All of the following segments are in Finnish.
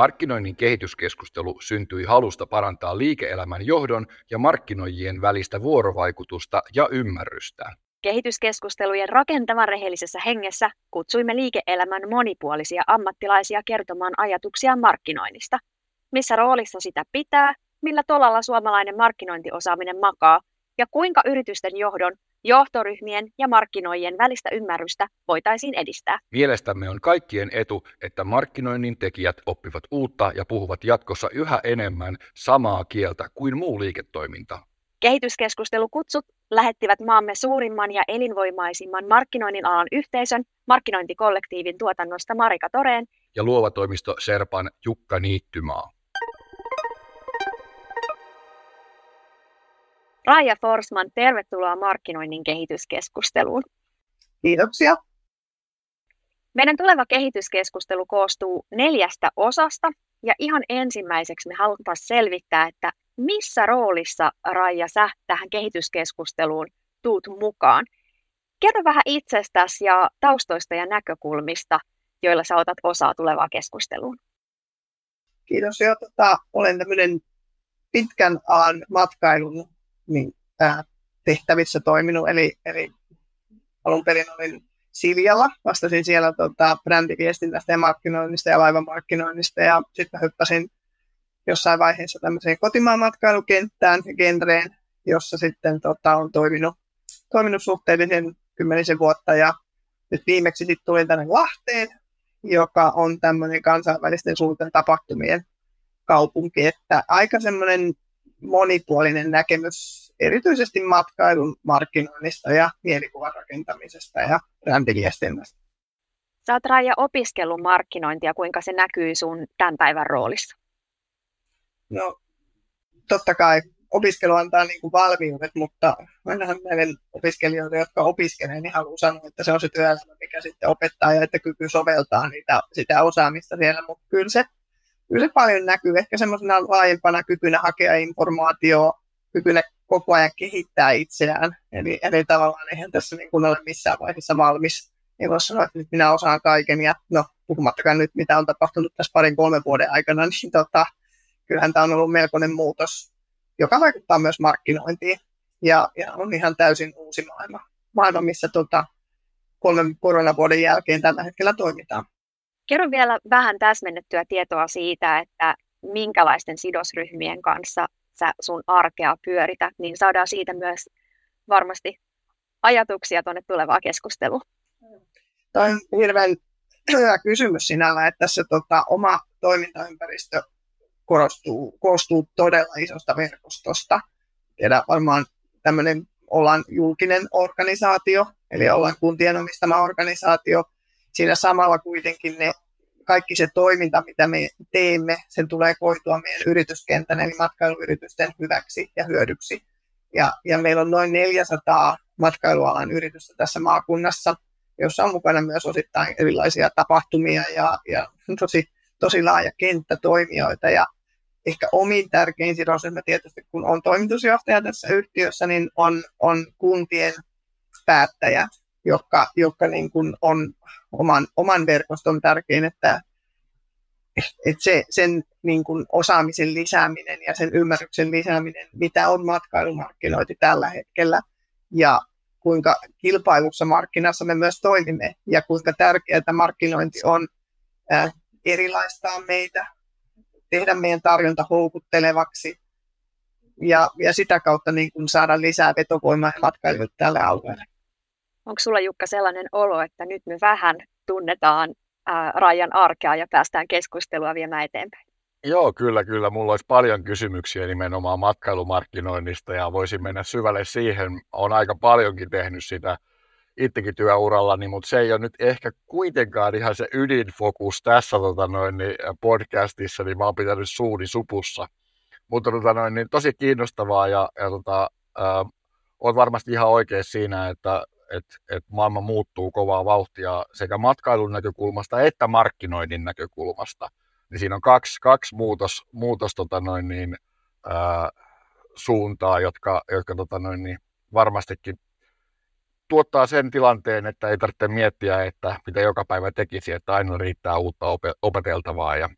Markkinoinnin kehityskeskustelu syntyi halusta parantaa liike-elämän johdon ja markkinoijien välistä vuorovaikutusta ja ymmärrystä. Kehityskeskustelujen rakentavan rehellisessä hengessä kutsuimme liike-elämän monipuolisia ammattilaisia kertomaan ajatuksia markkinoinnista. Missä roolissa sitä pitää, millä tolalla suomalainen markkinointiosaaminen makaa ja kuinka yritysten johdon johtoryhmien ja markkinoijien välistä ymmärrystä voitaisiin edistää. Mielestämme on kaikkien etu, että markkinoinnin tekijät oppivat uutta ja puhuvat jatkossa yhä enemmän samaa kieltä kuin muu liiketoiminta. Kehityskeskustelukutsut lähettivät maamme suurimman ja elinvoimaisimman markkinoinnin alan yhteisön markkinointikollektiivin tuotannosta Marika Toreen ja luova toimisto Serpan Jukka Niittymaa. Raija Forsman, tervetuloa markkinoinnin kehityskeskusteluun. Kiitoksia. Meidän tuleva kehityskeskustelu koostuu neljästä osasta ja ihan ensimmäiseksi me halutaan selvittää, että missä roolissa Raija sä tähän kehityskeskusteluun tuut mukaan. Kerro vähän itsestäsi ja taustoista ja näkökulmista, joilla sä otat osaa tulevaan keskusteluun. Kiitos. Jo, tota, olen tämmöinen pitkän alan matkailun niin, ää, tehtävissä toiminut. Eli, eli alun perin olin Siljalla, vastasin siellä tota, brändiviestintästä ja markkinoinnista ja laivamarkkinoinnista ja sitten hyppäsin jossain vaiheessa tämmöiseen kotimaan matkailukenttään genreen, jossa sitten tota, on toiminut, toiminut suhteellisen kymmenisen vuotta. Ja nyt viimeksi sitten tulin tänne Lahteen, joka on tämmöinen kansainvälisten suurten tapahtumien kaupunki, että aika semmoinen monipuolinen näkemys erityisesti matkailun markkinoinnista ja mielikuvan rakentamisesta ja brändiviestinnästä. Sä oot Raija opiskellut markkinointia, kuinka se näkyy sun tämän päivän roolissa? No totta kai opiskelu antaa niin kuin valmiudet, mutta ainahan näiden opiskelijoille, jotka opiskelevat, niin haluan sanoa, että se on se työelämä, mikä sitten opettaa ja että kyky soveltaa niitä, sitä osaamista siellä, mutta kyllä se kyllä se paljon näkyy ehkä semmoisena laajempana kykynä hakea informaatiota, kykynä koko ajan kehittää itseään. Eli, eli tavallaan eihän tässä niin kuin ole missään vaiheessa valmis. Ei voi sanoa, että nyt minä osaan kaiken. Ja no, puhumattakaan nyt, mitä on tapahtunut tässä parin kolmen vuoden aikana, niin tota, kyllähän tämä on ollut melkoinen muutos, joka vaikuttaa myös markkinointiin. Ja, ja on ihan täysin uusi maailma, maailma missä tota, kolmen koronavuoden jälkeen tällä hetkellä toimitaan. Kerro vielä vähän täsmennettyä tietoa siitä, että minkälaisten sidosryhmien kanssa sä sun arkea pyörität, niin saadaan siitä myös varmasti ajatuksia tuonne tulevaan keskusteluun. Tämä on hirveän hyvä kysymys sinällä, että tässä tota, oma toimintaympäristö korostuu, koostuu todella isosta verkostosta. Tiedä, varmaan tämmöinen ollaan julkinen organisaatio, eli ollaan kuntien omistama organisaatio, siinä samalla kuitenkin ne kaikki se toiminta, mitä me teemme, sen tulee koitua meidän yrityskentän, eli matkailuyritysten hyväksi ja hyödyksi. Ja, ja meillä on noin 400 matkailualan yritystä tässä maakunnassa, jossa on mukana myös osittain erilaisia tapahtumia ja, ja tosi, tosi laaja kenttä toimijoita. Ja ehkä omin tärkein sidosryhmä tietysti, kun on toimitusjohtaja tässä yhtiössä, niin on, on kuntien päättäjät, jotka, jotka niin kuin on oman, oman verkoston tärkein, että, että se, sen niin kuin osaamisen lisääminen ja sen ymmärryksen lisääminen, mitä on matkailumarkkinointi tällä hetkellä ja kuinka kilpailussa markkinassa me myös toimimme ja kuinka tärkeää markkinointi on äh, erilaistaa meitä, tehdä meidän tarjonta houkuttelevaksi ja, ja sitä kautta niin kuin saada lisää vetovoimaa matkailuille tälle alueelle. Onko sulla Jukka sellainen olo, että nyt me vähän tunnetaan Rajan arkea ja päästään keskustelua viemään eteenpäin? Joo, kyllä, kyllä. Mulla olisi paljon kysymyksiä nimenomaan matkailumarkkinoinnista ja voisin mennä syvälle siihen. Olen aika paljonkin tehnyt sitä itsekin työurallani, mutta se ei ole nyt ehkä kuitenkaan ihan se ydinfokus tässä tota noin, niin podcastissa, niin mä oon pitänyt suuni supussa. Mutta tota noin, niin tosi kiinnostavaa ja, ja tota, äh, on varmasti ihan oikein siinä, että että et maailma muuttuu kovaa vauhtia sekä matkailun näkökulmasta että markkinoinnin näkökulmasta. Niin siinä on kaksi, kaksi muutos, muutos tota noin niin, ää, suuntaa, jotka, jotka tota noin niin, varmastikin tuottaa sen tilanteen, että ei tarvitse miettiä, että mitä joka päivä tekisi, että aina riittää uutta opeteltavaa. Ja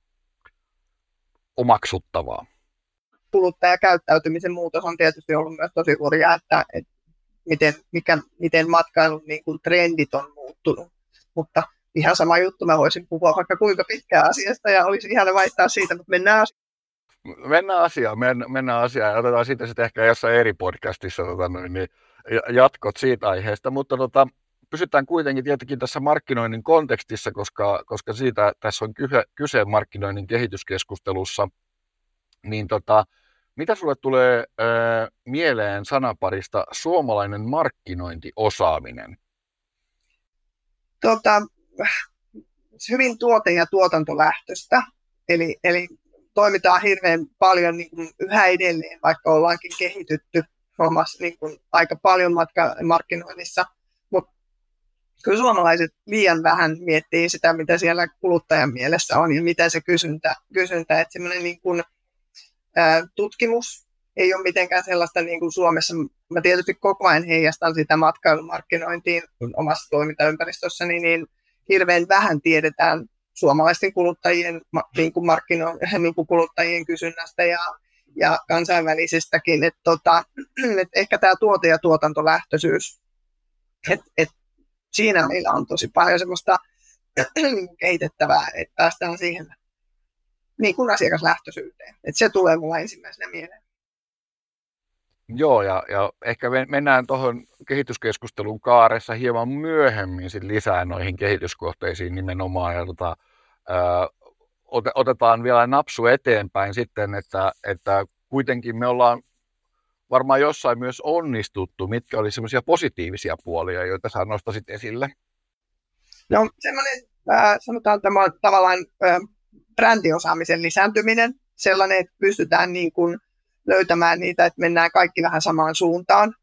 omaksuttavaa. Kuluttajakäyttäytymisen muutos on tietysti ollut myös tosi hurjaa, että, että miten, mikä, miten matkailun niin kuin trendit on muuttunut. Mutta ihan sama juttu, mä voisin puhua vaikka kuinka pitkään asiasta ja olisi ihan vaihtaa siitä, mutta mennään asiaan. Mennään asiaan, mennään, asiaan ja otetaan sitten, sitten ehkä jossain eri podcastissa tota, niin jatkot siitä aiheesta, mutta tota, pysytään kuitenkin tietenkin tässä markkinoinnin kontekstissa, koska, koska siitä tässä on kyse, kyse markkinoinnin kehityskeskustelussa, niin tota, mitä sulle tulee äh, mieleen sanaparista suomalainen markkinointiosaaminen? Tota, hyvin tuote- ja tuotantolähtöistä. Eli, eli toimitaan hirveän paljon niin kuin yhä edelleen, vaikka ollaankin kehitytty omassa niin kuin, aika paljon matka- markkinoinnissa. Mutta kyllä suomalaiset liian vähän miettii sitä, mitä siellä kuluttajan mielessä on ja mitä se kysyntä. kysyntä että niin kuin, ää, tutkimus ei ole mitenkään sellaista niin kuin Suomessa. Mä tietysti koko ajan heijastan sitä matkailumarkkinointiin omassa toimintaympäristössäni, niin hirveän vähän tiedetään suomalaisten kuluttajien, niin kuin markkino, niin kuin kuluttajien kysynnästä ja, ja kansainvälisestäkin. Et tota, et ehkä tämä tuote- ja tuotantolähtöisyys, et, et siinä meillä on tosi paljon semmoista kehitettävää, että päästään siihen niin kuin asiakaslähtöisyyteen. Et se tulee mulla ensimmäisenä mieleen. Joo, ja, ja ehkä mennään tuohon kehityskeskustelun kaaressa hieman myöhemmin sit lisää noihin kehityskohteisiin nimenomaan. Ja tota, ö, otetaan vielä napsu eteenpäin sitten, että, että kuitenkin me ollaan varmaan jossain myös onnistuttu. Mitkä oli semmoisia positiivisia puolia, joita sä nostasit esille? No semmoinen, äh, sanotaan tämä tavallaan äh, brändiosaamisen lisääntyminen, sellainen, että pystytään niin kuin löytämään niitä, että mennään kaikki vähän samaan suuntaan.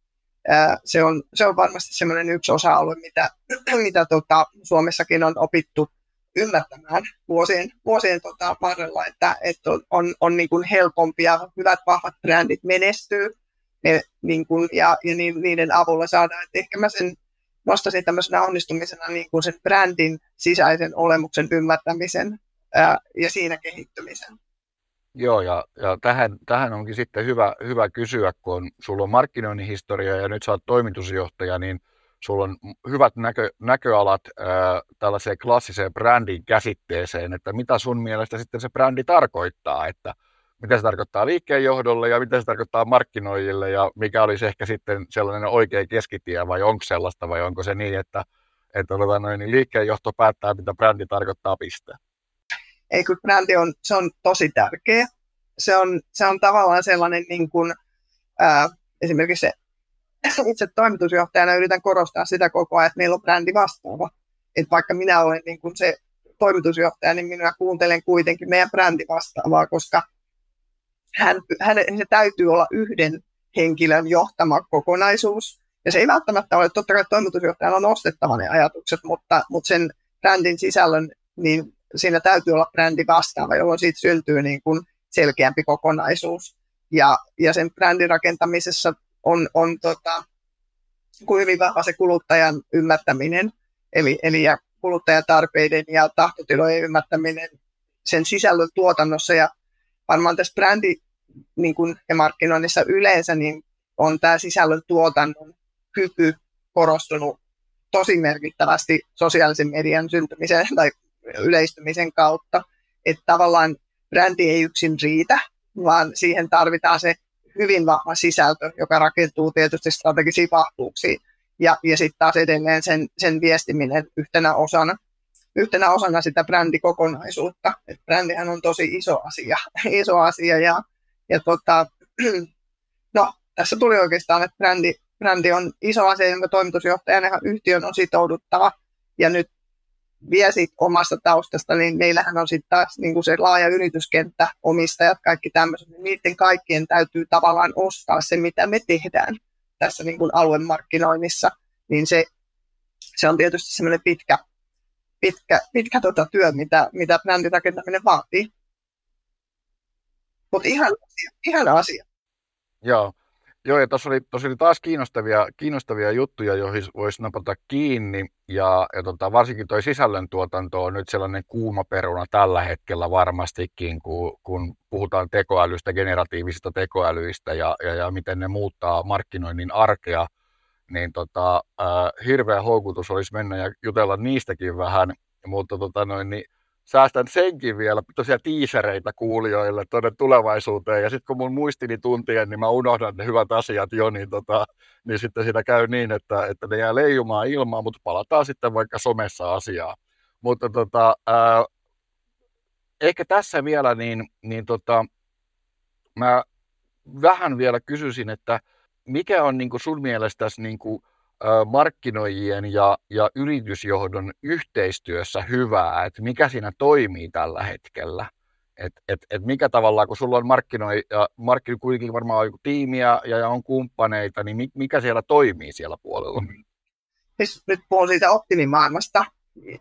Se on, se on varmasti semmoinen yksi osa-alue, mitä, mitä tota, Suomessakin on opittu ymmärtämään vuosien, vuosien tota, varrella, että, että on, on, on niin kuin helpompi ja hyvät vahvat brändit menestyy ne, niin kuin, ja, ja niiden avulla saadaan. Että ehkä mä sen nostaisin tämmöisenä onnistumisena niin kuin sen brändin sisäisen olemuksen ymmärtämisen ää, ja siinä kehittymisen. Joo, ja, ja tähän, tähän onkin sitten hyvä, hyvä kysyä, kun on, sulla on markkinoinnin historia ja nyt sä oot toimitusjohtaja, niin sulla on hyvät näkö, näköalat ää, tällaiseen klassiseen brändin käsitteeseen, että mitä sun mielestä sitten se brändi tarkoittaa, että mitä se tarkoittaa liikkeenjohdolle ja mitä se tarkoittaa markkinoijille ja mikä olisi ehkä sitten sellainen oikea keskitie vai onko sellaista vai onko se niin, että, että tota noin, niin liikkeenjohto päättää, mitä brändi tarkoittaa piste ei kun brändi on, se on tosi tärkeä. Se on, se on tavallaan sellainen, niin kuin, ää, esimerkiksi se, itse toimitusjohtajana yritän korostaa sitä koko ajan, että meillä on brändi vastaava. Että vaikka minä olen niin kuin se toimitusjohtaja, niin minä kuuntelen kuitenkin meidän brändi vastaavaa, koska hän, hän, se täytyy olla yhden henkilön johtama kokonaisuus. Ja se ei välttämättä ole, totta kai toimitusjohtajana on ostettava ne ajatukset, mutta, mutta sen brändin sisällön niin siinä täytyy olla brändi vastaava, jolloin siitä syntyy niin kuin selkeämpi kokonaisuus. Ja, ja sen brändin rakentamisessa on, on tota, kuin hyvin vahva se kuluttajan ymmärtäminen, eli, eli ja kuluttajatarpeiden ja tahtotilojen ymmärtäminen sen sisällön tuotannossa. Ja varmaan tässä brändi niin kuin, ja markkinoinnissa yleensä niin on tämä sisällön tuotannon kyky korostunut tosi merkittävästi sosiaalisen median syntymiseen tai yleistymisen kautta. Että tavallaan brändi ei yksin riitä, vaan siihen tarvitaan se hyvin vahva sisältö, joka rakentuu tietysti strategisiin vahvuuksiin. Ja, ja sitten taas edelleen sen, sen viestiminen yhtenä osana, yhtenä osana sitä brändikokonaisuutta. Et brändihän on tosi iso asia, iso asia ja, ja tota, no, tässä tuli oikeastaan, että brändi, brändi on iso asia, jonka toimitusjohtajana yhtiön on sitouduttava. Ja nyt vie siitä omasta taustasta, niin meillähän on sitten taas niin kuin se laaja yrityskenttä, omistajat, kaikki tämmöiset, niin niiden kaikkien täytyy tavallaan ostaa se, mitä me tehdään tässä niin kuin aluemarkkinoinnissa, niin se, se on tietysti semmoinen pitkä, pitkä, pitkä tota työ, mitä, mitä brändin rakentaminen vaatii. Mutta ihan, ihan asia. Joo, Joo, ja tuossa oli, oli taas kiinnostavia, kiinnostavia juttuja, joihin voisi napata kiinni, ja, ja tota, varsinkin tuo sisällöntuotanto on nyt sellainen kuuma peruna tällä hetkellä varmastikin, kun, kun puhutaan tekoälystä, generatiivisista tekoälyistä ja, ja, ja miten ne muuttaa markkinoinnin arkea, niin tota, äh, hirveä houkutus olisi mennä ja jutella niistäkin vähän, mutta tota noin, niin säästän senkin vielä tosiaan tiisereitä kuulijoille tuonne tulevaisuuteen. Ja sitten kun mun muistini tuntien, niin mä unohdan ne hyvät asiat jo, niin, tota, niin sitten sitä käy niin, että, että ne jää leijumaan ilmaan, mutta palataan sitten vaikka somessa asiaa. Mutta tota, ää, ehkä tässä vielä, niin, niin tota, mä vähän vielä kysyisin, että mikä on niin sun mielestäsi niin kuin, markkinoijien ja, ja yritysjohdon yhteistyössä hyvää, että mikä siinä toimii tällä hetkellä. Et, et, et mikä tavallaan, kun sulla on markkinoi, ja markkino kuitenkin varmaan on tiimiä ja, ja on kumppaneita, niin mikä siellä toimii siellä puolella? Siis nyt puhun siitä optimimaailmasta,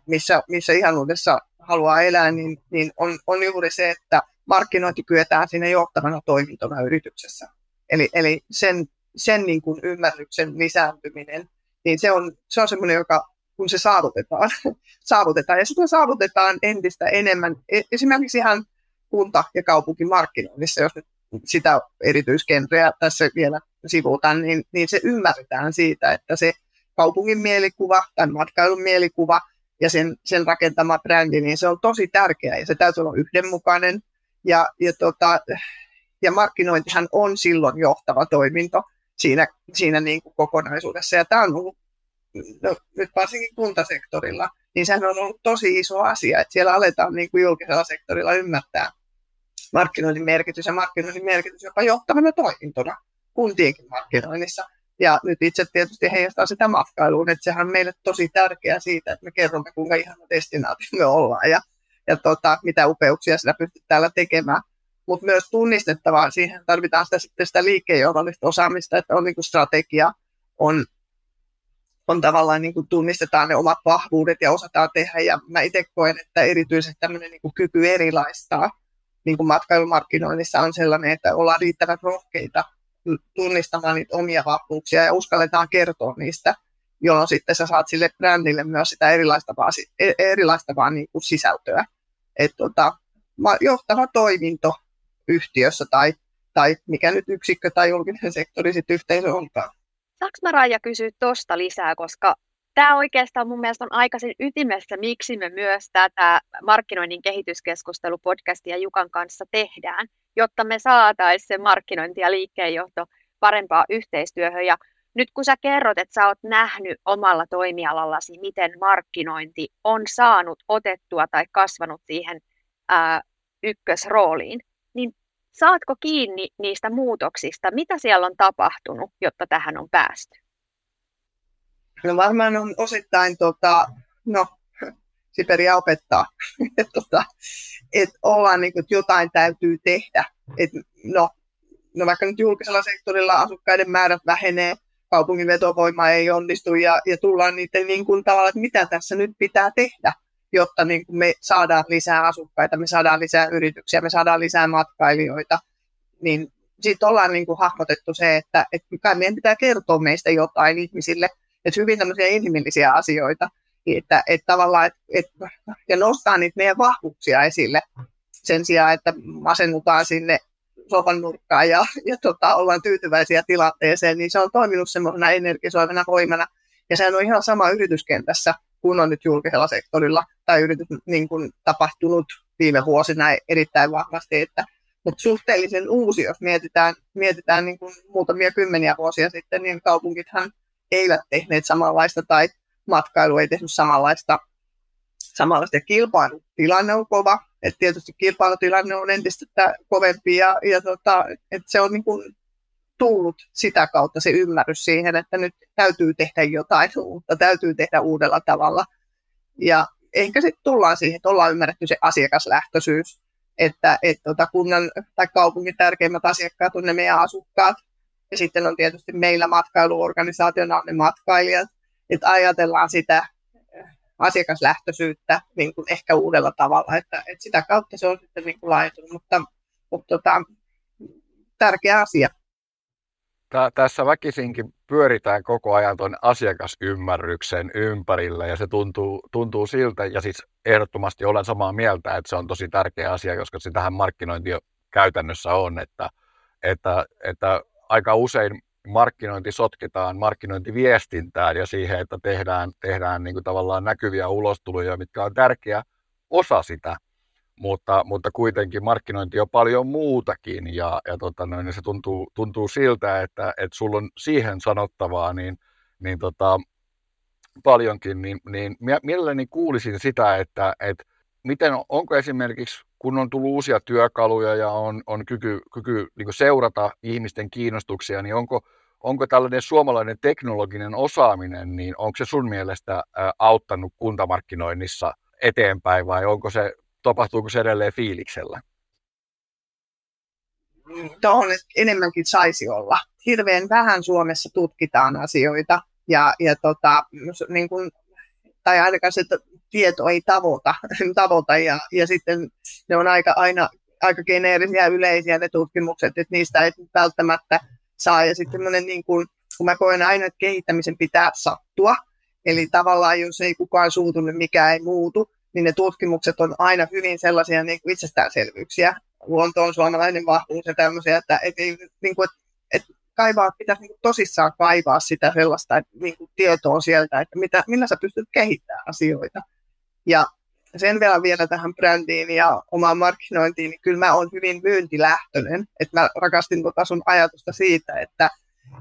missä, missä ihanuudessa haluaa elää, niin, niin on, on juuri se, että markkinointi kyetään sinne johtavana toimintona yrityksessä. Eli, eli sen sen niin kuin ymmärryksen lisääntyminen, niin se on, se on semmoinen, joka kun se saavutetaan, saavutetaan. Ja sitä saavutetaan entistä enemmän, e, esimerkiksi ihan kunta- ja kaupunkimarkkinoinnissa, jos nyt sitä erityiskenreä tässä vielä sivuutan, niin, niin se ymmärretään siitä, että se kaupungin mielikuva tai matkailun mielikuva ja sen, sen rakentama brändi, niin se on tosi tärkeä ja se täytyy olla yhdenmukainen. Ja, ja, tota, ja markkinointihan on silloin johtava toiminto siinä, siinä niin kuin kokonaisuudessa. Ja tämä on ollut, no, nyt varsinkin kuntasektorilla, niin sehän on ollut tosi iso asia, että siellä aletaan niin kuin julkisella sektorilla ymmärtää markkinoinnin merkitys ja markkinoinnin merkitys jopa johtavana toimintona kuntienkin markkinoinnissa. Ja nyt itse tietysti heijastaa sitä matkailuun, että sehän on meille tosi tärkeää siitä, että me kerromme, kuinka ihana destinaatio me ollaan ja, ja tota, mitä upeuksia sitä pystyt täällä tekemään mutta myös tunnistettavaa. Siihen tarvitaan sitä, sitten sitä liikkeenjohdollista osaamista, että on niin kuin strategia, on, on tavallaan niin kuin tunnistetaan ne omat vahvuudet ja osataan tehdä. Ja mä itse koen, että erityisesti tämmöinen niin kuin kyky erilaistaa niin kuin matkailumarkkinoinnissa on sellainen, että ollaan riittävän rohkeita tunnistamaan niitä omia vahvuuksia ja uskalletaan kertoa niistä, jolloin sitten sä saat sille brändille myös sitä erilaista vaan, e-, erilaista vaan niin kuin sisältöä. Et tota, johtava toiminto yhtiössä tai, tai mikä nyt yksikkö tai julkinen sektori sitten yhteisö onkaan. Saanko mä Raija kysyä tuosta lisää, koska tämä oikeastaan mun mielestä on aikaisin ytimessä, miksi me myös tätä markkinoinnin kehityskeskustelupodcastia Jukan kanssa tehdään, jotta me saataisiin se markkinointi ja liikkeenjohto parempaa yhteistyöhön. Ja nyt kun sä kerrot, että sä oot nähnyt omalla toimialallasi, miten markkinointi on saanut otettua tai kasvanut siihen ää, ykkösrooliin, saatko kiinni niistä muutoksista? Mitä siellä on tapahtunut, jotta tähän on päästy? No varmaan on osittain, tota, no, Siperia opettaa, että tota, et ollaan niin kuin, että jotain täytyy tehdä. Et, no, no vaikka nyt julkisella sektorilla asukkaiden määrät vähenee, kaupungin vetovoima ei onnistu ja, ja tullaan niiden niin kuin, tavalla, että mitä tässä nyt pitää tehdä jotta niin kuin me saadaan lisää asukkaita, me saadaan lisää yrityksiä, me saadaan lisää matkailijoita, niin sitten ollaan niin kuin hahmotettu se, että, että kai meidän pitää kertoa meistä jotain ihmisille, että hyvin tämmöisiä inhimillisiä asioita, että, että tavallaan, että, että, ja nostaa niitä meidän vahvuuksia esille sen sijaan, että masennutaan sinne sopan nurkkaan ja, ja tota, ollaan tyytyväisiä tilanteeseen, niin se on toiminut semmoisena energisoivana voimana. Ja sehän on ihan sama yrityskentässä, kun on nyt julkisella sektorilla tai yritys niin kuin tapahtunut viime vuosina erittäin vahvasti, että mutta suhteellisen uusi, jos mietitään, mietitään niin kuin muutamia kymmeniä vuosia sitten, niin kaupunkithan eivät tehneet samanlaista tai matkailu ei tehnyt samanlaista, samanlaista. Ja kilpailutilanne on kova, että tietysti kilpailutilanne on entistä kovempi ja, ja tota, että se on niin kuin tullut sitä kautta se ymmärrys siihen, että nyt täytyy tehdä jotain uutta, täytyy tehdä uudella tavalla. Ja ehkä sitten tullaan siihen, että ollaan ymmärretty se asiakaslähtöisyys, että, että tota kunnan tai kaupungin tärkeimmät asiakkaat on ne meidän asukkaat. Ja sitten on tietysti meillä matkailuorganisaationa ne matkailijat, että ajatellaan sitä asiakaslähtöisyyttä niin kuin ehkä uudella tavalla, että, että sitä kautta se on sitten niin kuin laajentunut, mutta, mutta tota, tärkeä asia. Tä, tässä väkisinkin pyöritään koko ajan tuon asiakasymmärryksen ympärillä ja se tuntuu, tuntuu siltä, ja siis ehdottomasti olen samaa mieltä, että se on tosi tärkeä asia, koska sitähän markkinointi käytännössä on, että, että, että aika usein markkinointi sotketaan markkinointiviestintään ja siihen, että tehdään, tehdään niin kuin tavallaan näkyviä ulostuloja, mitkä on tärkeä osa sitä, mutta, mutta kuitenkin markkinointi on paljon muutakin ja, ja tota noin, niin se tuntuu, tuntuu siltä, että, että sulla on siihen sanottavaa niin, niin tota, paljonkin, niin, niin mielelläni kuulisin sitä, että, että miten, onko esimerkiksi, kun on tullut uusia työkaluja ja on, on kyky, kyky niin seurata ihmisten kiinnostuksia, niin onko, onko tällainen suomalainen teknologinen osaaminen, niin onko se sun mielestä auttanut kuntamarkkinoinnissa eteenpäin vai onko se, tapahtuuko se edelleen fiiliksellä? Tuohon enemmänkin saisi olla. Hirveän vähän Suomessa tutkitaan asioita ja, ja tota, niin kuin, tai ainakaan se tieto ei tavoita, tavoita ja, ja sitten ne on aika, aina aika geneerisiä yleisiä ne tutkimukset, että niistä ei välttämättä saa. Ja sitten niin kuin, kun mä koen aina, että kehittämisen pitää sattua, eli tavallaan jos ei kukaan suutu, niin mikä ei muutu, niin ne tutkimukset on aina hyvin sellaisia niin kuin itsestäänselvyyksiä. Luonto on suomalainen vahvuus ja tämmöisiä, että, että, niin kuin, että kaivaa, pitäisi niin kuin tosissaan kaivaa sitä sellaista että, niin kuin tietoa sieltä, että mitä, millä sä pystyt kehittämään asioita. Ja sen vielä vielä tähän brändiin ja omaan markkinointiin, niin kyllä mä oon hyvin myyntilähtöinen. Että mä rakastin tuota sun ajatusta siitä, että,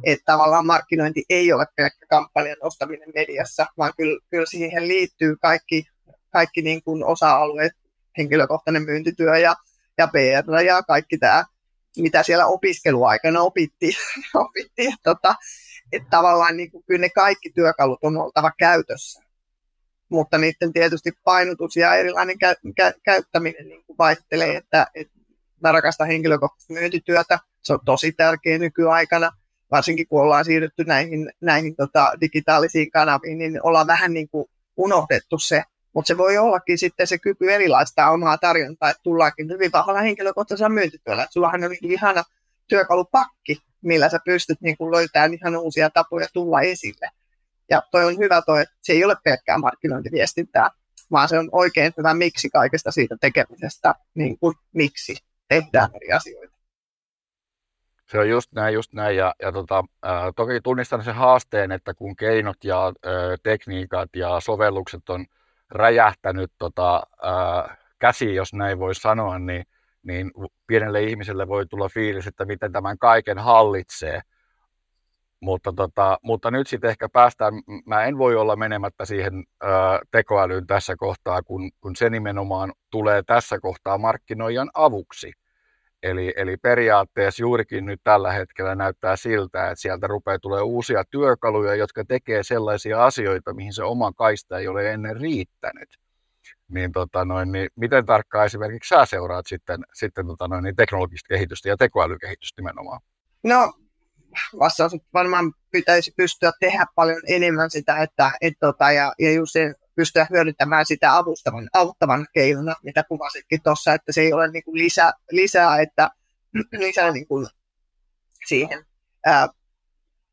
että tavallaan markkinointi ei ole pelkkä kampanjan ostaminen mediassa, vaan kyllä, kyllä siihen liittyy kaikki, kaikki niin kuin osa-alueet, henkilökohtainen myyntityö ja, ja PR ja kaikki tämä, mitä siellä opiskeluaikana opittiin. opittiin tota, että tavallaan niin kuin, kyllä ne kaikki työkalut on oltava käytössä mutta niiden tietysti painotus ja erilainen kä- kä- käyttäminen niin kuin vaihtelee, että, että mä rakastan henkilökohtaista myyntityötä, se on tosi tärkeä nykyaikana, varsinkin kun ollaan siirrytty näihin, näihin tota, digitaalisiin kanaviin, niin ollaan vähän niin kuin unohdettu se, mutta se voi ollakin sitten se kyky erilaista omaa tarjontaa, että tullaankin hyvin vahvalla henkilökohtaisella myyntityöllä, että sullahan on ihana työkalupakki, millä sä pystyt niin kuin löytämään ihan uusia tapoja tulla esille. Ja toi on hyvä toi, että se ei ole pelkkää markkinointiviestintää, vaan se on oikein hyvä miksi kaikesta siitä tekemisestä, niin kuin miksi tehdään eri asioita. Se on just näin, just näin. Ja, ja tota, ää, toki tunnistan sen haasteen, että kun keinot ja ää, tekniikat ja sovellukset on räjähtänyt tota, ää, käsiin, jos näin voi sanoa, niin, niin pienelle ihmiselle voi tulla fiilis, että miten tämän kaiken hallitsee. Mutta, tota, mutta nyt sitten ehkä päästään, mä en voi olla menemättä siihen ö, tekoälyyn tässä kohtaa, kun, kun se nimenomaan tulee tässä kohtaa markkinoijan avuksi. Eli, eli periaatteessa juurikin nyt tällä hetkellä näyttää siltä, että sieltä rupeaa tulee uusia työkaluja, jotka tekee sellaisia asioita, mihin se oma kaista ei ole ennen riittänyt. Niin, tota noin, niin miten tarkkaan esimerkiksi sä seuraat sitten, sitten tota noin, niin teknologista kehitystä ja tekoälykehitystä nimenomaan? No vastaus varmaan pitäisi pystyä tehdä paljon enemmän sitä, että et, tota, ja, ja just se, pystyä hyödyntämään sitä avustavan, auttavan keinona, mitä kuvasitkin tuossa, että se ei ole niin kuin lisä, lisää, että lisää niin kuin siihen. Ää,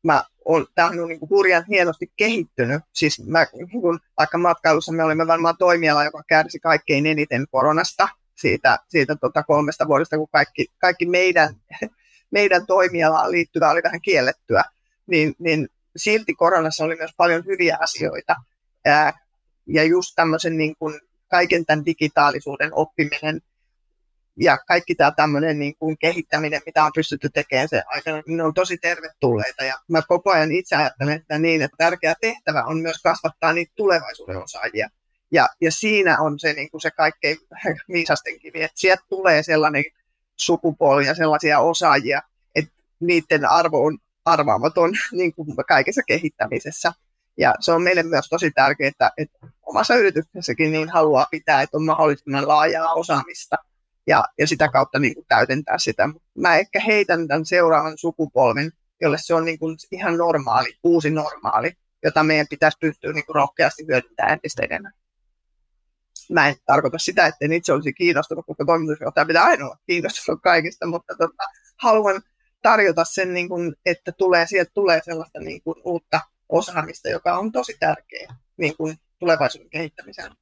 mä on, tämähän on niin kuin hurjan hienosti kehittynyt. Siis mä, niin kuin, vaikka matkailussa me olimme varmaan toimiala, joka kärsi kaikkein eniten koronasta siitä, siitä tota kolmesta vuodesta, kun kaikki, kaikki meidän meidän toimialaan liittyvä oli vähän kiellettyä, niin, niin silti koronassa oli myös paljon hyviä asioita. Ää, ja just tämmöisen niin kuin kaiken tämän digitaalisuuden oppiminen ja kaikki tämä tämmöinen niin kuin kehittäminen, mitä on pystytty tekemään sen aikana, niin ne on tosi tervetulleita. Ja mä koko ajan itse ajattelen, että niin, että tärkeä tehtävä on myös kasvattaa niitä tulevaisuuden osaajia. Ja, ja siinä on se, niin kuin se kaikkein viisasten kivi, että sieltä tulee sellainen sukupolvia, sellaisia osaajia, että niiden arvo on arvaamaton niin kuin kaikessa kehittämisessä. Ja se on meille myös tosi tärkeää, että, omassa yrityksessäkin niin haluaa pitää, että on mahdollisimman laajaa osaamista ja, ja sitä kautta niin kuin täydentää sitä. Mä ehkä heitän tämän seuraavan sukupolven, jolle se on niin kuin ihan normaali, uusi normaali, jota meidän pitäisi pystyä niin kuin rohkeasti hyödyntämään entistä enemmän mä en tarkoita sitä, että itse olisi kiinnostunut, koska toimitusjohtaja pitää aina olla kiinnostunut kaikista, mutta tota, haluan tarjota sen, niin kuin, että tulee, sieltä tulee sellaista niin kuin, uutta osaamista, joka on tosi tärkeä niin kuin, tulevaisuuden kehittämiseen.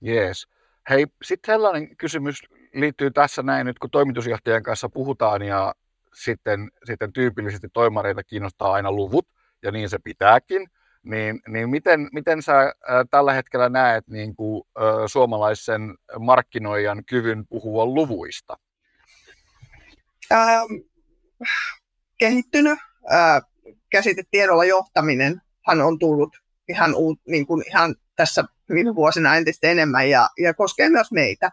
Jees. Hei, sitten sellainen kysymys liittyy tässä näin, nyt kun toimitusjohtajan kanssa puhutaan ja sitten, sitten tyypillisesti toimareita kiinnostaa aina luvut, ja niin se pitääkin, niin, niin miten, miten sä ä, tällä hetkellä näet niin kuin, ä, suomalaisen markkinoijan kyvyn puhua luvuista? Ähm, kehittynyt. Äh, käsite tiedolla johtaminen hän on tullut ihan, uut, niin kuin ihan tässä viime vuosina entistä enemmän ja, ja koskee myös meitä.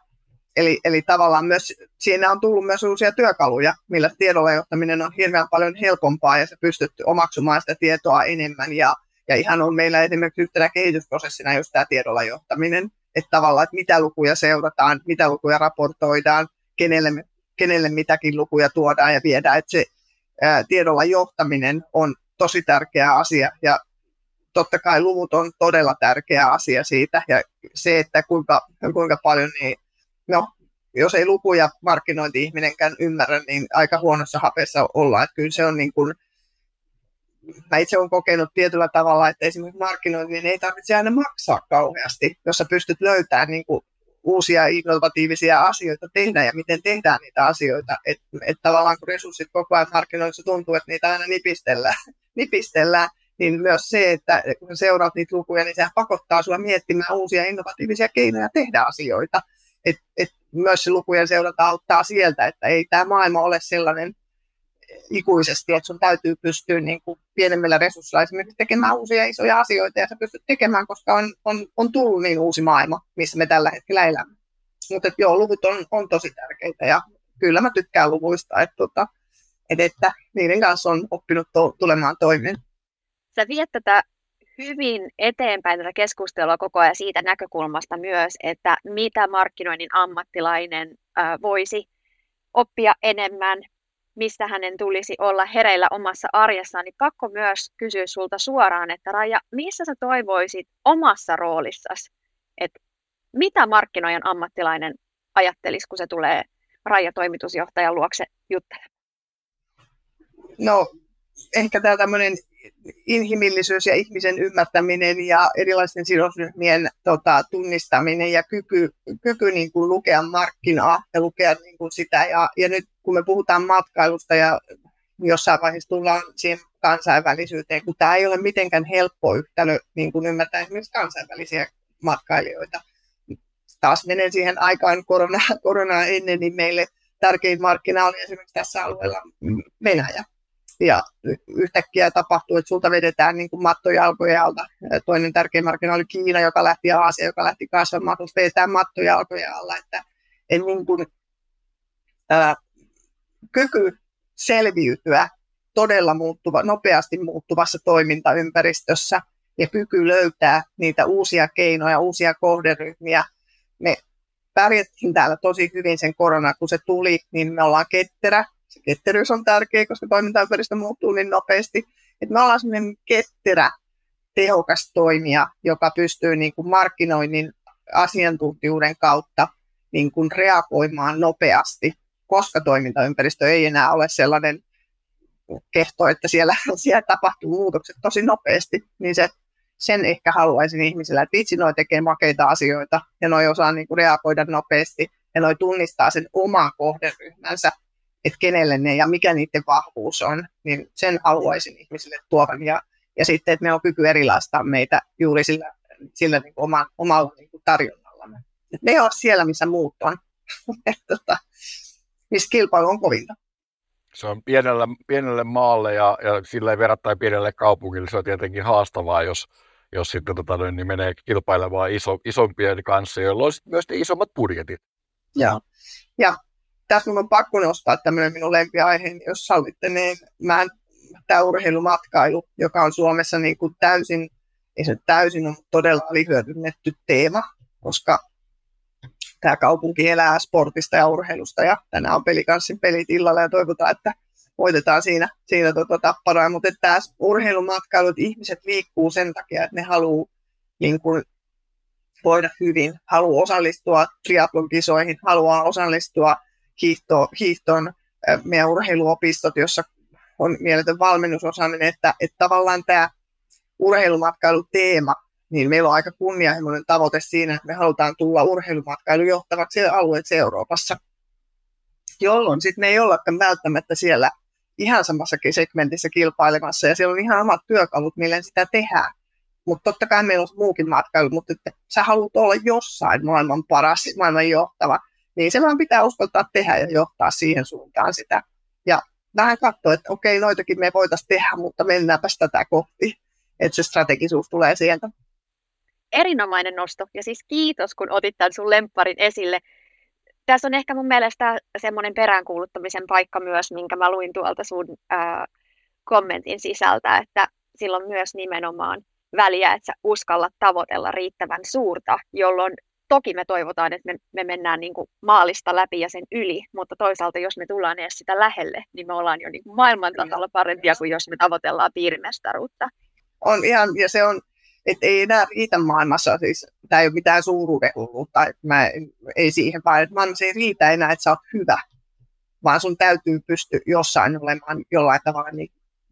Eli, eli tavallaan myös siinä on tullut myös uusia työkaluja, millä tiedolla johtaminen on hirveän paljon helpompaa ja se pystytty omaksumaan sitä tietoa enemmän. Ja, ja ihan on meillä esimerkiksi yhtenä kehitysprosessina just tämä tiedolla johtaminen, että tavallaan, että mitä lukuja seurataan, mitä lukuja raportoidaan, kenelle, kenelle mitäkin lukuja tuodaan ja viedään. Että se ää, tiedolla johtaminen on tosi tärkeä asia ja totta kai luvut on todella tärkeä asia siitä ja se, että kuinka, kuinka paljon niin no, jos ei lukuja markkinointi-ihminenkään ymmärrä, niin aika huonossa hapessa ollaan. Että kyllä se on niin kuin, mä itse olen kokenut tietyllä tavalla, että esimerkiksi markkinointi niin ei tarvitse aina maksaa kauheasti, jos sä pystyt löytämään niin kuin uusia innovatiivisia asioita tehdä ja miten tehdään niitä asioita. Että et tavallaan kun resurssit koko ajan markkinoinnissa tuntuu, että niitä aina nipistellään, nipistellään niin myös se, että kun seuraat niitä lukuja, niin sehän pakottaa sinua miettimään uusia innovatiivisia keinoja tehdä asioita et, et myös se lukujen seuranta auttaa sieltä, että ei tämä maailma ole sellainen ikuisesti, että sun täytyy pystyä niin kuin pienemmillä resursseilla esimerkiksi tekemään uusia isoja asioita ja sä pystyt tekemään, koska on, on, on tullut niin uusi maailma, missä me tällä hetkellä elämme. Mutta joo, luvut on, on tosi tärkeitä ja kyllä mä tykkään luvuista, että, tota, että, että niiden kanssa on oppinut to, tulemaan toimeen. Sä viet tätä hyvin eteenpäin tätä keskustelua koko ajan siitä näkökulmasta myös, että mitä markkinoinnin ammattilainen voisi oppia enemmän, mistä hänen tulisi olla hereillä omassa arjessaan, niin pakko myös kysyä sulta suoraan, että Raija, missä sä toivoisit omassa roolissasi, että mitä markkinoijan ammattilainen ajattelisi, kun se tulee Raija toimitusjohtajan luokse juttelemaan? No, ehkä tämä tämmöinen inhimillisyys ja ihmisen ymmärtäminen ja erilaisten sidosryhmien tota, tunnistaminen ja kyky, kyky niin kuin lukea markkinaa ja lukea niin kuin sitä. Ja, ja nyt kun me puhutaan matkailusta ja jossain vaiheessa tullaan siihen kansainvälisyyteen, kun tämä ei ole mitenkään helppo yhtälö niin kuin ymmärtää esimerkiksi kansainvälisiä matkailijoita. Taas menen siihen aikaan korona, koronaa ennen, niin meille tärkein markkina oli esimerkiksi tässä alueella Venäjä ja yhtäkkiä tapahtuu, että sulta vedetään niin kuin mattojalkoja alta. Toinen tärkeä markkina oli Kiina, joka lähti Aasia, joka lähti kasvamaan, kun vedetään mattojalkoja alla. Että, en niin kuin, ää, kyky selviytyä todella muuttuva, nopeasti muuttuvassa toimintaympäristössä ja kyky löytää niitä uusia keinoja, uusia kohderyhmiä. Me pärjättiin täällä tosi hyvin sen korona, kun se tuli, niin me ollaan ketterä, se ketteryys on tärkeä, koska toimintaympäristö muuttuu niin nopeasti. Että me ollaan sellainen ketterä, tehokas toimija, joka pystyy niin kuin markkinoinnin asiantuntijuuden kautta niin kuin reagoimaan nopeasti, koska toimintaympäristö ei enää ole sellainen kehto, että siellä, siellä tapahtuu muutokset tosi nopeasti, niin se, sen ehkä haluaisin ihmisillä, että vitsi, noi tekee makeita asioita ja noi osaa niin kuin reagoida nopeasti ja noi tunnistaa sen oman kohderyhmänsä että kenelle ne ja mikä niiden vahvuus on, niin sen haluaisin ihmisille tuovan. Ja, ja sitten, että me on kyky erilaistaa meitä juuri sillä, sillä niin kuin oma, omalla niin kuin tarjonnallamme. Et ne on siellä, missä muut on, tota, missä kilpailu on kovinta. Se on pienelle, pienelle maalle ja, ja sillä ei verrattain pienelle kaupungille se on tietenkin haastavaa, jos, jos sitten tota, niin menee kilpailemaan iso, isompien kanssa, joilla on myös isommat budjetit. Joo. Ja tässä minun on pakko nostaa tämmöinen minun lempiaihe, jos sallitte, niin mä tämä urheilumatkailu, joka on Suomessa niin kuin täysin, ei se täysin on todella alihyödynnetty teema, koska tämä kaupunki elää sportista ja urheilusta ja tänään on pelikanssin pelit illalla ja toivotaan, että voitetaan siinä, siinä tuota tapparaa, mutta tämä urheilumatkailu, että ihmiset liikkuu sen takia, että ne haluaa niin kuin, voida hyvin, haluaa osallistua triatlon kisoihin, haluaa osallistua hiihto, hiihton meidän urheiluopistot, jossa on mieletön valmennusosaaminen, että, että tavallaan tämä urheilumatkailuteema, niin meillä on aika kunnianhimoinen tavoite siinä, että me halutaan tulla urheilumatkailu johtavaksi alueeksi Euroopassa, jolloin sitten me ei ollakaan välttämättä siellä ihan samassa segmentissä kilpailemassa, ja siellä on ihan omat työkalut, millä sitä tehdään. Mutta totta kai meillä on muukin matkailu, mutta että sä haluat olla jossain maailman paras, maailman johtava, niin se vaan pitää uskaltaa tehdä ja johtaa siihen suuntaan sitä. Ja vähän katsoa, että okei, noitakin me voitaisiin tehdä, mutta mennäänpäs tätä kohti, että se strategisuus tulee sieltä. Erinomainen nosto, ja siis kiitos, kun otit tämän sun lempparin esille. Tässä on ehkä mun mielestä semmoinen peräänkuuluttamisen paikka myös, minkä mä luin tuolta sun ää, kommentin sisältä, että silloin myös nimenomaan väliä, että sä uskallat tavoitella riittävän suurta, jolloin toki me toivotaan, että me, me mennään niin kuin maalista läpi ja sen yli, mutta toisaalta jos me tullaan edes sitä lähelle, niin me ollaan jo niin kuin maailman tasolla parempia kuin jos me tavoitellaan piirimestaruutta. On ihan, ja se on, että ei enää riitä maailmassa, siis tämä ei ole mitään suuruuden hulluutta, mä, ei siihen vaan, että maailmassa ei riitä enää, että sä oot hyvä, vaan sun täytyy pystyä jossain olemaan jollain tavalla niin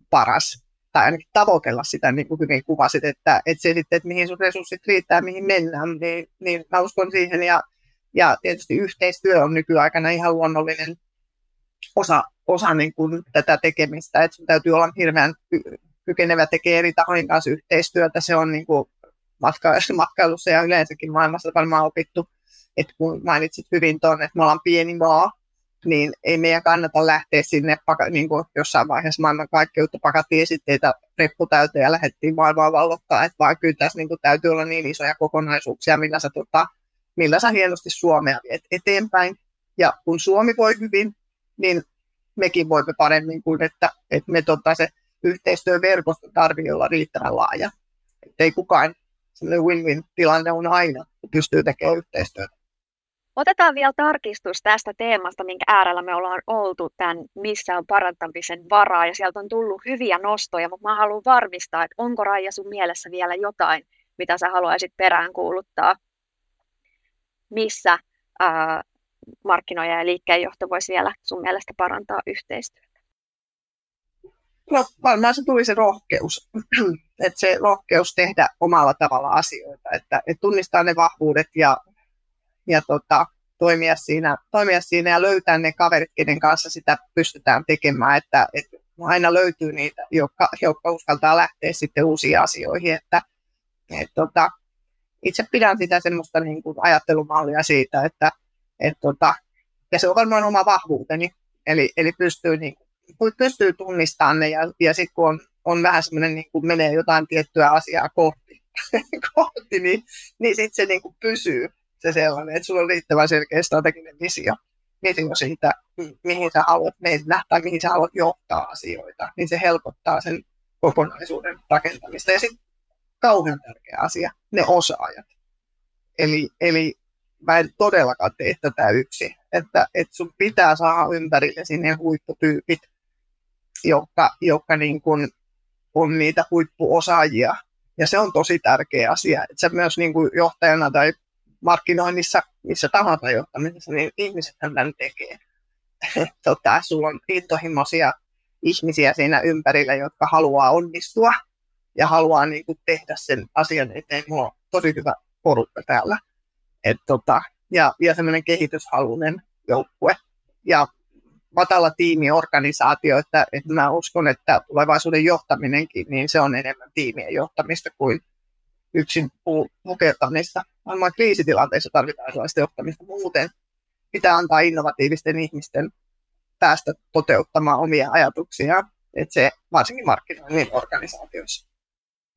paras tai ainakin tavoitella sitä, niin kuin hyvin kuvasit, että, että se sitten, että mihin sun resurssit riittää, mihin mennään, niin, niin mä uskon siihen. Ja, ja tietysti yhteistyö on nykyaikana ihan luonnollinen osa, osa niin kuin tätä tekemistä, että sun täytyy olla hirveän kykenevä tekemään eri tahojen kanssa yhteistyötä. Se on niin kuin matkailussa ja yleensäkin maailmassa varmaan opittu, että kun mainitsit hyvin tuon, että me ollaan pieni maa, niin ei meidän kannata lähteä sinne niin kuin jossain vaiheessa maailmankaikkeutta pakattiin esitteitä reppu täyteen ja lähdettiin maailmaa vallottaa, että vaan kyllä tässä niin kuin, täytyy olla niin isoja kokonaisuuksia, millä sä, tota, millä sä hienosti Suomea viet eteenpäin. Ja kun Suomi voi hyvin, niin mekin voimme paremmin kuin, että, että me tota, se yhteistyöverkosto tarvii olla riittävän laaja. Että ei kukaan, win-win tilanne on aina, kun pystyy tekemään yhteistyötä. Otetaan vielä tarkistus tästä teemasta, minkä äärellä me ollaan oltu tämän Missä on parantamisen varaa. Ja sieltä on tullut hyviä nostoja, mutta mä haluan varmistaa, että onko Raija sun mielessä vielä jotain, mitä sä haluaisit peräänkuuluttaa, missä ää, markkinoija ja liikkeenjohto voisi vielä sun mielestä parantaa yhteistyötä? No varmaan se tuli se rohkeus, että se rohkeus tehdä omalla tavalla asioita, että, että tunnistaa ne vahvuudet ja ja tota, toimia, siinä, toimia siinä ja löytää ne kaverit, kenen kanssa sitä pystytään tekemään, että, että aina löytyy niitä, jotka, jotka uskaltaa lähteä sitten uusiin asioihin, että et, tota, itse pidän sitä semmoista niin kuin ajattelumallia siitä, että et, tota, ja se on varmaan oma vahvuuteni, eli, eli pystyy, niin, pystyy tunnistamaan ne ja, ja sitten kun on, on vähän semmoinen, niin kuin menee jotain tiettyä asiaa kohti, kohti niin, niin sitten se niin kuin pysyy se sellainen, että sulla on riittävän selkeä strateginen visio, visio siitä, mihin sä haluat mennä tai mihin sä haluat johtaa asioita, niin se helpottaa sen kokonaisuuden rakentamista. Ja sitten kauhean tärkeä asia, ne osaajat. Eli, eli mä en todellakaan tee tätä yksi, että, että sun pitää saada ympärille sinne huipputyypit, jotka, jotka niin kun on niitä huippuosaajia. Ja se on tosi tärkeä asia, että sä myös niin kuin johtajana tai markkinoinnissa, missä tahansa johtamisessa, niin ihmiset tämän tekee. tota, sulla on intohimoisia ihmisiä siinä ympärillä, jotka haluaa onnistua ja haluaa niin kuin, tehdä sen asian eteen. Mulla on tosi hyvä porukka täällä. Et, tota, ja, ja semmoinen kehityshalunen joukkue. Ja matala tiimiorganisaatio, että, että mä uskon, että tulevaisuuden johtaminenkin, niin se on enemmän tiimien johtamista kuin yksin pukertamista. Varmaan kriisitilanteissa tarvitaan sellaista johtamista muuten. Pitää antaa innovatiivisten ihmisten päästä toteuttamaan omia ajatuksia, että se varsinkin markkinoinnin organisaatioissa.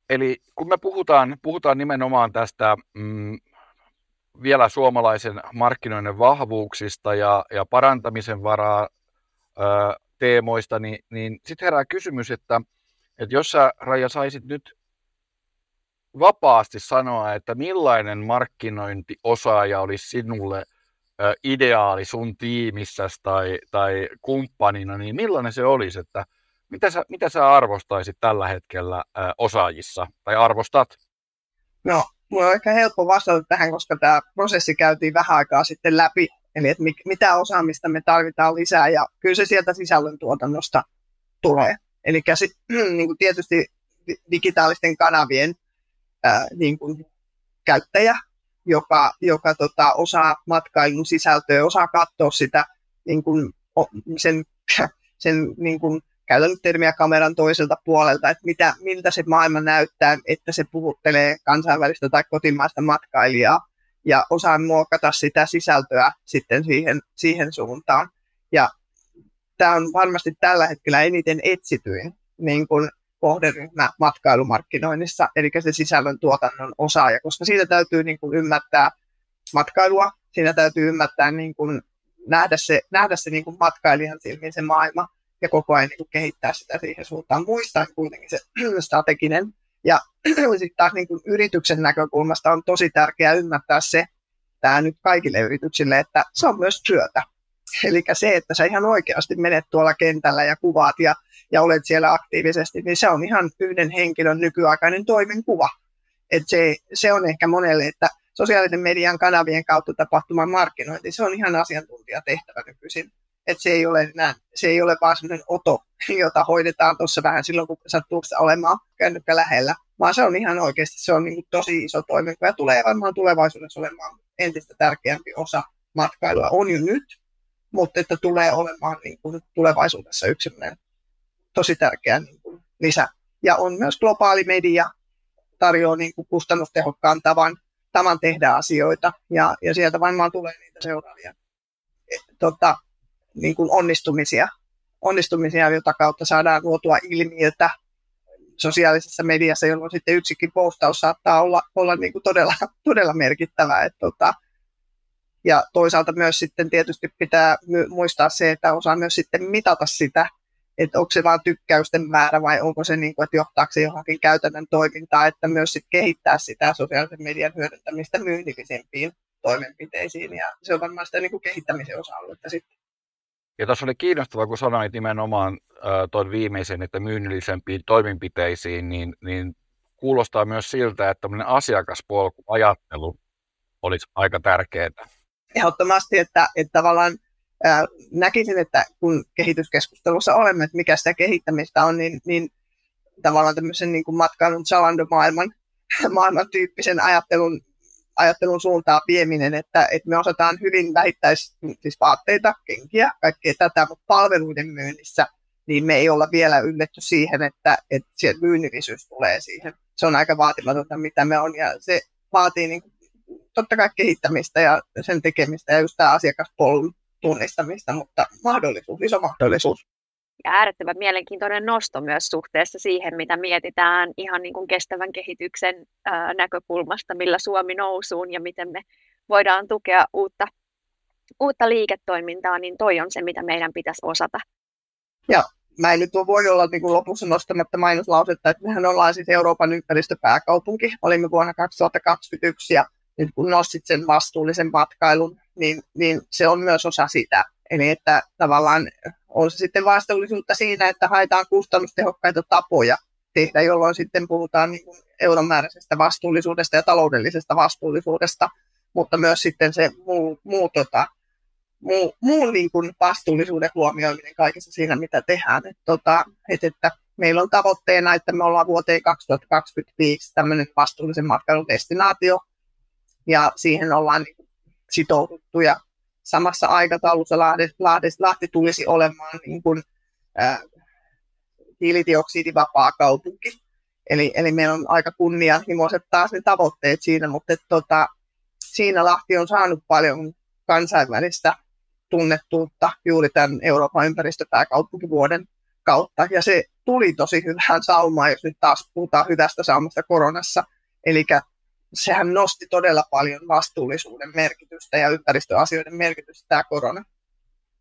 Eli kun me puhutaan, puhutaan nimenomaan tästä mm, vielä suomalaisen markkinoinnin vahvuuksista ja, ja parantamisen varaa ö, teemoista, niin, niin sitten herää kysymys, että, että jos sä Raija saisit nyt vapaasti sanoa, että millainen markkinointiosaaja olisi sinulle ideaali sun tiimissä tai, tai kumppanina, niin millainen se olisi, että mitä sä, mitä sä arvostaisit tällä hetkellä osaajissa tai arvostat? No, mulla on ehkä helppo vastata tähän, koska tämä prosessi käytiin vähän aikaa sitten läpi Eli että mitä osaamista me tarvitaan lisää ja kyllä se sieltä sisällöntuotannosta tulee. Eli niin tietysti digitaalisten kanavien ää, niin kuin käyttäjä, joka, joka tota, osaa matkailun sisältöä, osaa katsoa sitä niin kuin, sen, sen niin kuin, käytän termiä kameran toiselta puolelta, että mitä, miltä se maailma näyttää, että se puhuttelee kansainvälistä tai kotimaista matkailijaa ja osaa muokata sitä sisältöä sitten siihen, siihen suuntaan. Ja tämä on varmasti tällä hetkellä eniten etsityin niin kuin kohderyhmä matkailumarkkinoinnissa, eli se sisällön tuotannon osaaja, koska siitä täytyy niin kuin ymmärtää matkailua, siinä täytyy ymmärtää niin kuin nähdä se, nähdä se niin kuin matkailijan silmiin se maailma ja koko ajan niin kuin kehittää sitä siihen suuntaan. Muistaa kuitenkin se strateginen. Ja sitten taas niin kuin yrityksen näkökulmasta on tosi tärkeää ymmärtää se, tämä nyt kaikille yrityksille, että se on myös työtä. Eli se, että sä ihan oikeasti menet tuolla kentällä ja kuvaat ja, ja olet siellä aktiivisesti, niin se on ihan yhden henkilön nykyaikainen toimenkuva. Et se, se on ehkä monelle, että sosiaalisen median kanavien kautta tapahtuman markkinointi, se on ihan asiantuntijatehtävä nykyisin. Et se, ei ole enää, se ei ole vaan sellainen oto, jota hoidetaan tuossa vähän silloin, kun sattuu olemaan kännykkä lähellä, vaan se on ihan oikeasti se on niin tosi iso toimenkuva ja tulee varmaan tulevaisuudessa olemaan entistä tärkeämpi osa matkailua. On jo nyt, mutta että tulee olemaan niin kuin tulevaisuudessa yksi tosi tärkeä niin kuin lisä. Ja on myös globaali media, tarjoaa niin kuin kustannustehokkaan tavan, tavan tehdä asioita, ja, ja sieltä varmaan tulee niitä seuraavia tota, niin kuin onnistumisia, onnistumisia, jota kautta saadaan luotua ilmiötä sosiaalisessa mediassa, jolloin sitten yksikin postaus saattaa olla, olla niin kuin todella, todella merkittävä. Että, tota, ja toisaalta myös sitten tietysti pitää muistaa se, että osaa myös sitten mitata sitä, että onko se vain tykkäysten määrä vai onko se, niin kuin, että johtaako se johonkin käytännön toimintaa, että myös sitten kehittää sitä sosiaalisen median hyödyntämistä myynnillisempiin toimenpiteisiin ja se on varmaan sitä niin kuin kehittämisen osa-aluetta sitten. Ja tässä oli kiinnostavaa, kun sanoit nimenomaan tuon viimeisen, että myynnillisempiin toimenpiteisiin, niin, niin kuulostaa myös siltä, että tämmöinen asiakaspolkuajattelu olisi aika tärkeää ehdottomasti, että, että tavallaan ää, näkisin, että kun kehityskeskustelussa olemme, että mikä sitä kehittämistä on, niin, niin tavallaan tämmöisen niin kuin matkailun Zalando-maailman maailman tyyppisen ajattelun, ajattelun suuntaa vieminen, että, että me osataan hyvin vähittäis siis vaatteita, kenkiä, kaikkea tätä, mutta palveluiden myynnissä niin me ei olla vielä ylletty siihen, että, että myynnillisyys tulee siihen. Se on aika vaatimatonta, mitä me on, ja se vaatii niin totta kai kehittämistä ja sen tekemistä ja just tämä asiakaspolun tunnistamista, mutta mahdollisuus, iso mahdollisuus. Ja äärettömän mielenkiintoinen nosto myös suhteessa siihen, mitä mietitään ihan niin kuin kestävän kehityksen ää, näkökulmasta, millä Suomi nousuun ja miten me voidaan tukea uutta, uutta liiketoimintaa, niin toi on se, mitä meidän pitäisi osata. Ja mä en nyt voi olla niin kuin lopussa nostamatta mainoslausetta, että mehän ollaan siis Euroopan ympäristöpääkaupunki. Olimme vuonna 2021 ja nyt kun nostit sen vastuullisen matkailun, niin, niin se on myös osa sitä. Eli että tavallaan on se sitten vastuullisuutta siinä, että haetaan kustannustehokkaita tapoja tehdä, jolloin sitten puhutaan niin kuin euromääräisestä vastuullisuudesta ja taloudellisesta vastuullisuudesta, mutta myös sitten se muu, muu, tota, muu, muu niin kuin vastuullisuuden huomioiminen kaikessa siinä, mitä tehdään. Et, tota, et, että meillä on tavoitteena, että me ollaan vuoteen 2025 tämmöinen vastuullisen matkailun destinaatio, ja siihen ollaan niin sitouduttu ja samassa aikataulussa Lahti, Lahti, Lahti tulisi olemaan niin kuin, äh, hiilidioksidivapaa kaupunki. Eli, eli meillä on aika kunnianhimoiset taas ne tavoitteet siinä, mutta et, tota, siinä Lahti on saanut paljon kansainvälistä tunnettuutta juuri tämän Euroopan ympäristöpääkaupunkivuoden kautta. Ja se tuli tosi hyvään saumaan, jos nyt taas puhutaan hyvästä saumasta koronassa. Eli sehän nosti todella paljon vastuullisuuden merkitystä ja ympäristöasioiden merkitystä tämä korona.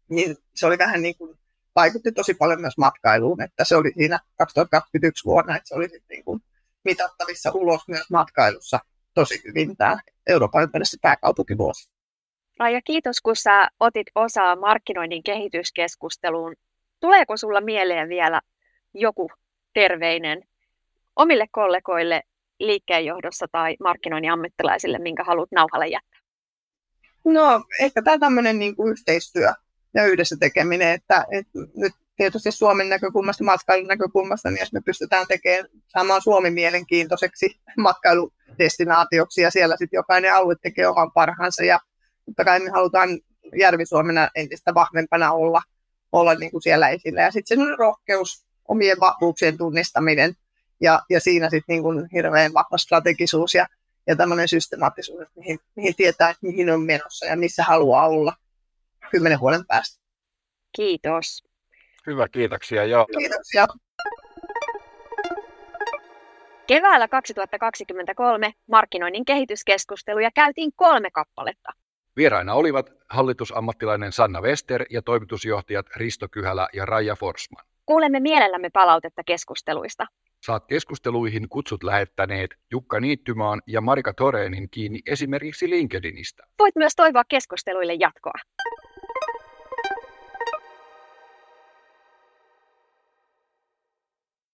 Niin se oli vähän niin kuin, vaikutti tosi paljon myös matkailuun, että se oli siinä 2021 vuonna, että se oli sitten niin kuin mitattavissa ulos myös matkailussa tosi hyvin tämä Euroopan ympäristöpääkaupunkivuosi. Raija, kiitos kun sä otit osaa markkinoinnin kehityskeskusteluun. Tuleeko sulla mieleen vielä joku terveinen omille kollegoille liikkeenjohdossa tai markkinoinnin ammattilaisille, minkä haluat nauhalle jättää? No ehkä tämä tämmöinen niin kuin yhteistyö ja yhdessä tekeminen, että, että nyt tietysti Suomen näkökulmasta, matkailun näkökulmasta, niin jos me pystytään tekemään saamaan Suomi mielenkiintoiseksi matkailudestinaatioksi ja siellä sitten jokainen alue tekee oman parhaansa ja totta kai me halutaan Järvi-Suomena entistä vahvempana olla, olla niin kuin siellä esillä. Ja sitten se rohkeus, omien vahvuuksien tunnistaminen ja, ja siinä sitten niin kuin hirveän vahva strategisuus ja, ja tämmöinen systemaattisuus, että mihin, mihin tietää, että mihin on menossa ja missä haluaa olla kymmenen vuoden päästä. Kiitos. Hyvä, kiitoksia. Joo. Kiitoksia. Keväällä 2023 markkinoinnin kehityskeskusteluja käytiin kolme kappaletta. Vieraina olivat hallitusammattilainen Sanna Wester ja toimitusjohtajat Risto Kyhälä ja Raija Forsman. Kuulemme mielellämme palautetta keskusteluista. Saat keskusteluihin kutsut lähettäneet Jukka Niittymaan ja Marika Toreenin kiinni esimerkiksi LinkedInistä. Voit myös toivoa keskusteluille jatkoa.